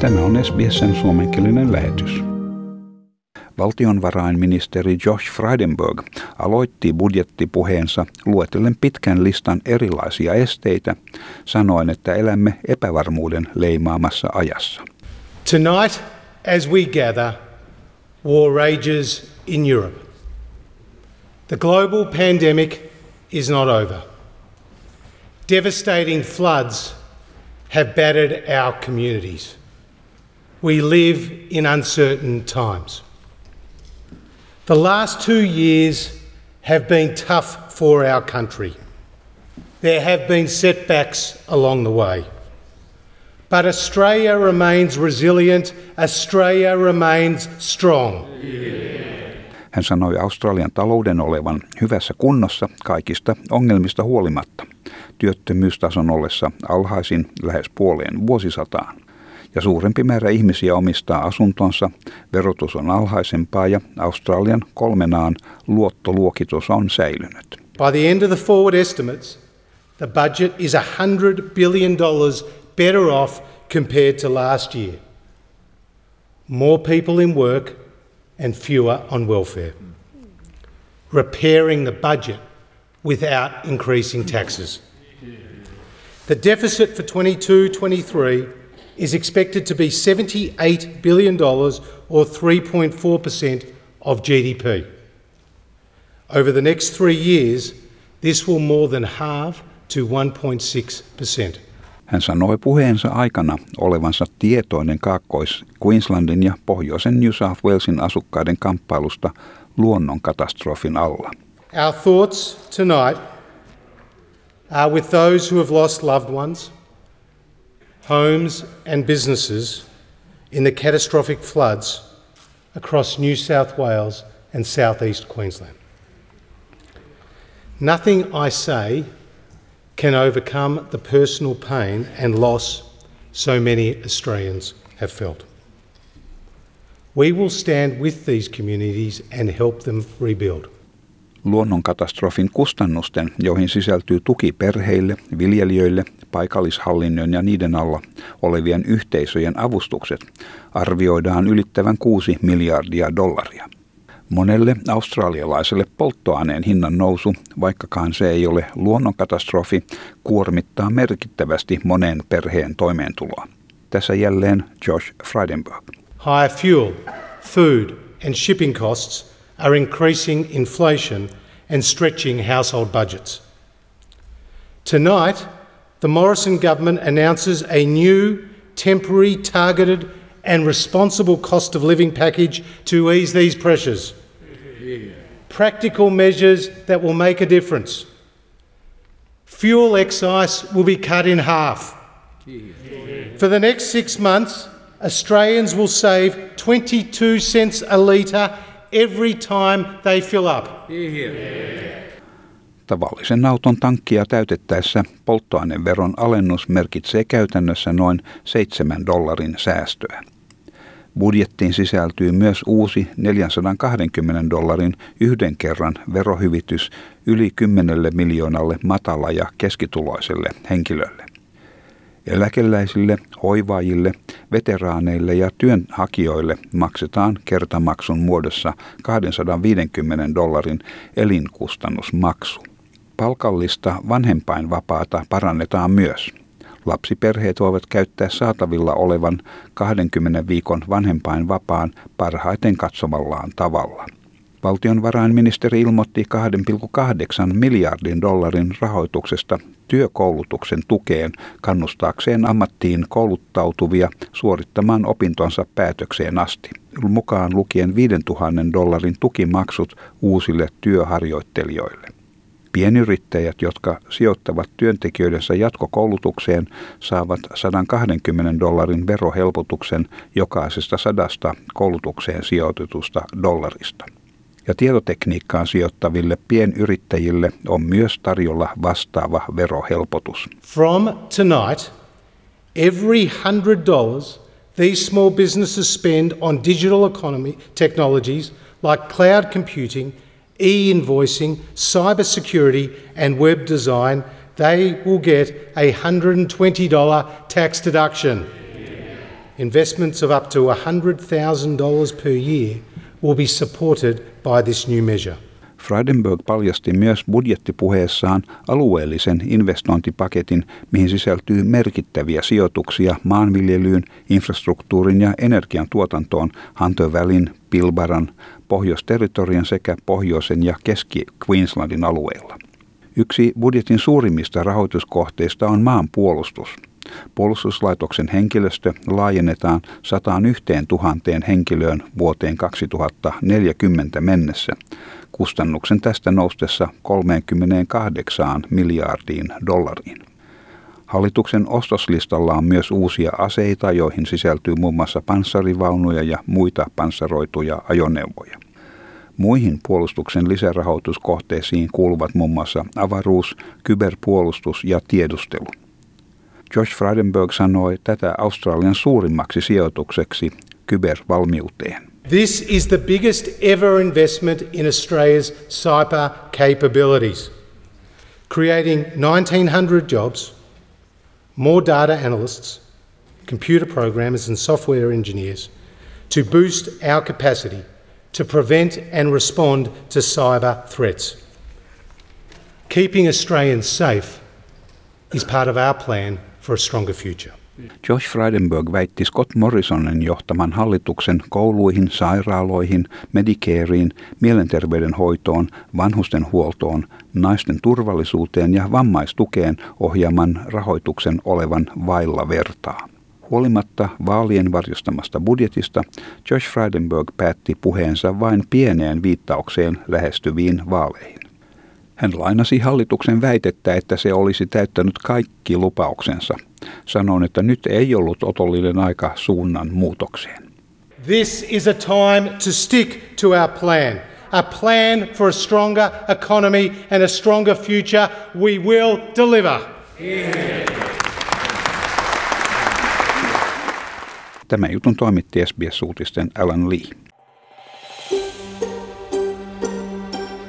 Tämä on SBSn suomenkielinen lähetys. Valtionvarainministeri Josh Frydenberg aloitti budjettipuheensa luetellen pitkän listan erilaisia esteitä, sanoen, että elämme epävarmuuden leimaamassa ajassa. Tonight, as we gather, war rages in Europe. The global pandemic is not over. Devastating floods have battered our communities. We live in uncertain times. The last two years have been tough for our country. There have been setbacks along the way. But Australia remains resilient, Australia remains strong. Hän sanoi Australian talouden olevan hyvässä kunnossa kaikista ongelmista huolimatta, työttömyystason ollessa alhaisin lähes puoleen vuosisataan. Ja suurempi määrä ihmisiä omistaa asuntonsa, verotus on alhaisempaa ja Australian kolmenaan luottoluokitus on säilynyt. By the end of the forward estimates, the budget is $100 billion better off compared to last year. More people in work and fewer on welfare. Repairing the budget without increasing taxes. The deficit for 22 23 is expected to be $78 billion or 3.4% of GDP. Over the next three years, this will more than halve to 1.6%. Hän sanoi puheensa aikana olevansa tietoinen Kaakkois-Queenslandin ja pohjoisen New South Walesin asukkaiden kamppailusta luonnonkatastrofin alla. Our thoughts tonight are with those who have lost loved ones, homes and businesses in the catastrophic floods across New South Wales and southeast Queensland. Nothing I say can overcome the personal pain and loss so many Australians have felt. We will stand with these communities and help them rebuild. Luonnonkatastrofin kustannusten, joihin sisältyy tuki perheille, viljelijöille, paikallishallinnon ja niiden alla olevien yhteisöjen avustukset, arvioidaan ylittävän 6 miljardia dollaria. Monelle australialaiselle polttoaineen hinnan nousu, vaikkakaan se ei ole luonnonkatastrofi, kuormittaa merkittävästi monen perheen toimeentuloa. Tässä jälleen Josh Frydenberg. Higher fuel, food and shipping costs are increasing inflation and stretching household budgets. Tonight, the Morrison government announces a new temporary targeted and responsible cost of living package to ease these pressures. Practical measures that will make a difference. Fuel excise will be cut in half. For the next six months, Australians will save 22 cents a litre every time they fill up. Tavallisen auton tankkia täytettäessä polttoaineveron alennus merkitsee käytännössä noin 7 dollarin säästöä. Budjettiin sisältyy myös uusi 420 dollarin yhden kerran verohyvitys yli 10 miljoonalle matala- ja keskituloiselle henkilölle. Eläkeläisille, hoivaajille, veteraaneille ja työnhakijoille maksetaan kertamaksun muodossa 250 dollarin elinkustannusmaksu. Palkallista vanhempainvapaata parannetaan myös. Lapsiperheet voivat käyttää saatavilla olevan 20 viikon vanhempainvapaan parhaiten katsomallaan tavalla. Valtionvarainministeri ilmoitti 2,8 miljardin dollarin rahoituksesta työkoulutuksen tukeen kannustaakseen ammattiin kouluttautuvia suorittamaan opintonsa päätökseen asti, mukaan lukien 5000 dollarin tukimaksut uusille työharjoittelijoille. Pienyrittäjät, jotka sijoittavat työntekijöidensä jatkokoulutukseen, saavat 120 dollarin verohelpotuksen jokaisesta sadasta koulutukseen sijoitetusta dollarista. Ja tietotekniikkaan sijoittaville pienyrittäjille on myös tarjolla vastaava verohelpotus. From tonight, every hundred dollars these small businesses spend on digital economy technologies like cloud computing e-invoicing, cybersecurity and web design, they will get a $120 tax deduction. investments of up to $100,000 per year will be supported by this new measure. Frydenberg paljasti myös budjettipuheessaan alueellisen investointipaketin, mihin sisältyy merkittäviä sijoituksia maanviljelyyn, infrastruktuurin ja energiantuotantoon Hunter Valleyn, Pilbaran, Pohjois-territorian sekä pohjoisen ja keski-Queenslandin alueilla. Yksi budjetin suurimmista rahoituskohteista on maanpuolustus. Puolustuslaitoksen henkilöstö laajennetaan 101 000 henkilöön vuoteen 2040 mennessä, kustannuksen tästä noustessa 38 miljardiin dollariin. Hallituksen ostoslistalla on myös uusia aseita, joihin sisältyy muun muassa panssarivaunuja ja muita panssaroituja ajoneuvoja. Muihin puolustuksen lisärahoituskohteisiin kuuluvat muun muassa avaruus, kyberpuolustus ja tiedustelu. Josh Frydenberg sanoi tätä Australian suurimmaksi sijoitukseksi kybervalmiuteen. This is the biggest ever investment in Australia's cyber capabilities, creating 1,900 jobs, more data analysts, computer programmers, and software engineers to boost our capacity to prevent and respond to cyber threats. Keeping Australians safe is part of our plan for a stronger future. Josh Frydenberg väitti Scott Morrisonin johtaman hallituksen kouluihin, sairaaloihin, Medicareiin, mielenterveydenhoitoon, vanhustenhuoltoon, naisten turvallisuuteen ja vammaistukeen ohjaaman rahoituksen olevan vailla vertaa. Huolimatta vaalien varjostamasta budjetista, Josh Frydenberg päätti puheensa vain pieneen viittaukseen lähestyviin vaaleihin. Hän lainasi hallituksen väitettä, että se olisi täyttänyt kaikki lupauksensa. Sanoin, että nyt ei ollut otollinen aika suunnan muutokseen. This is a time to stick to our plan. A plan for a stronger economy and a stronger future. We will deliver. Tämä jutun toimitti SBS-uutisten Alan Lee.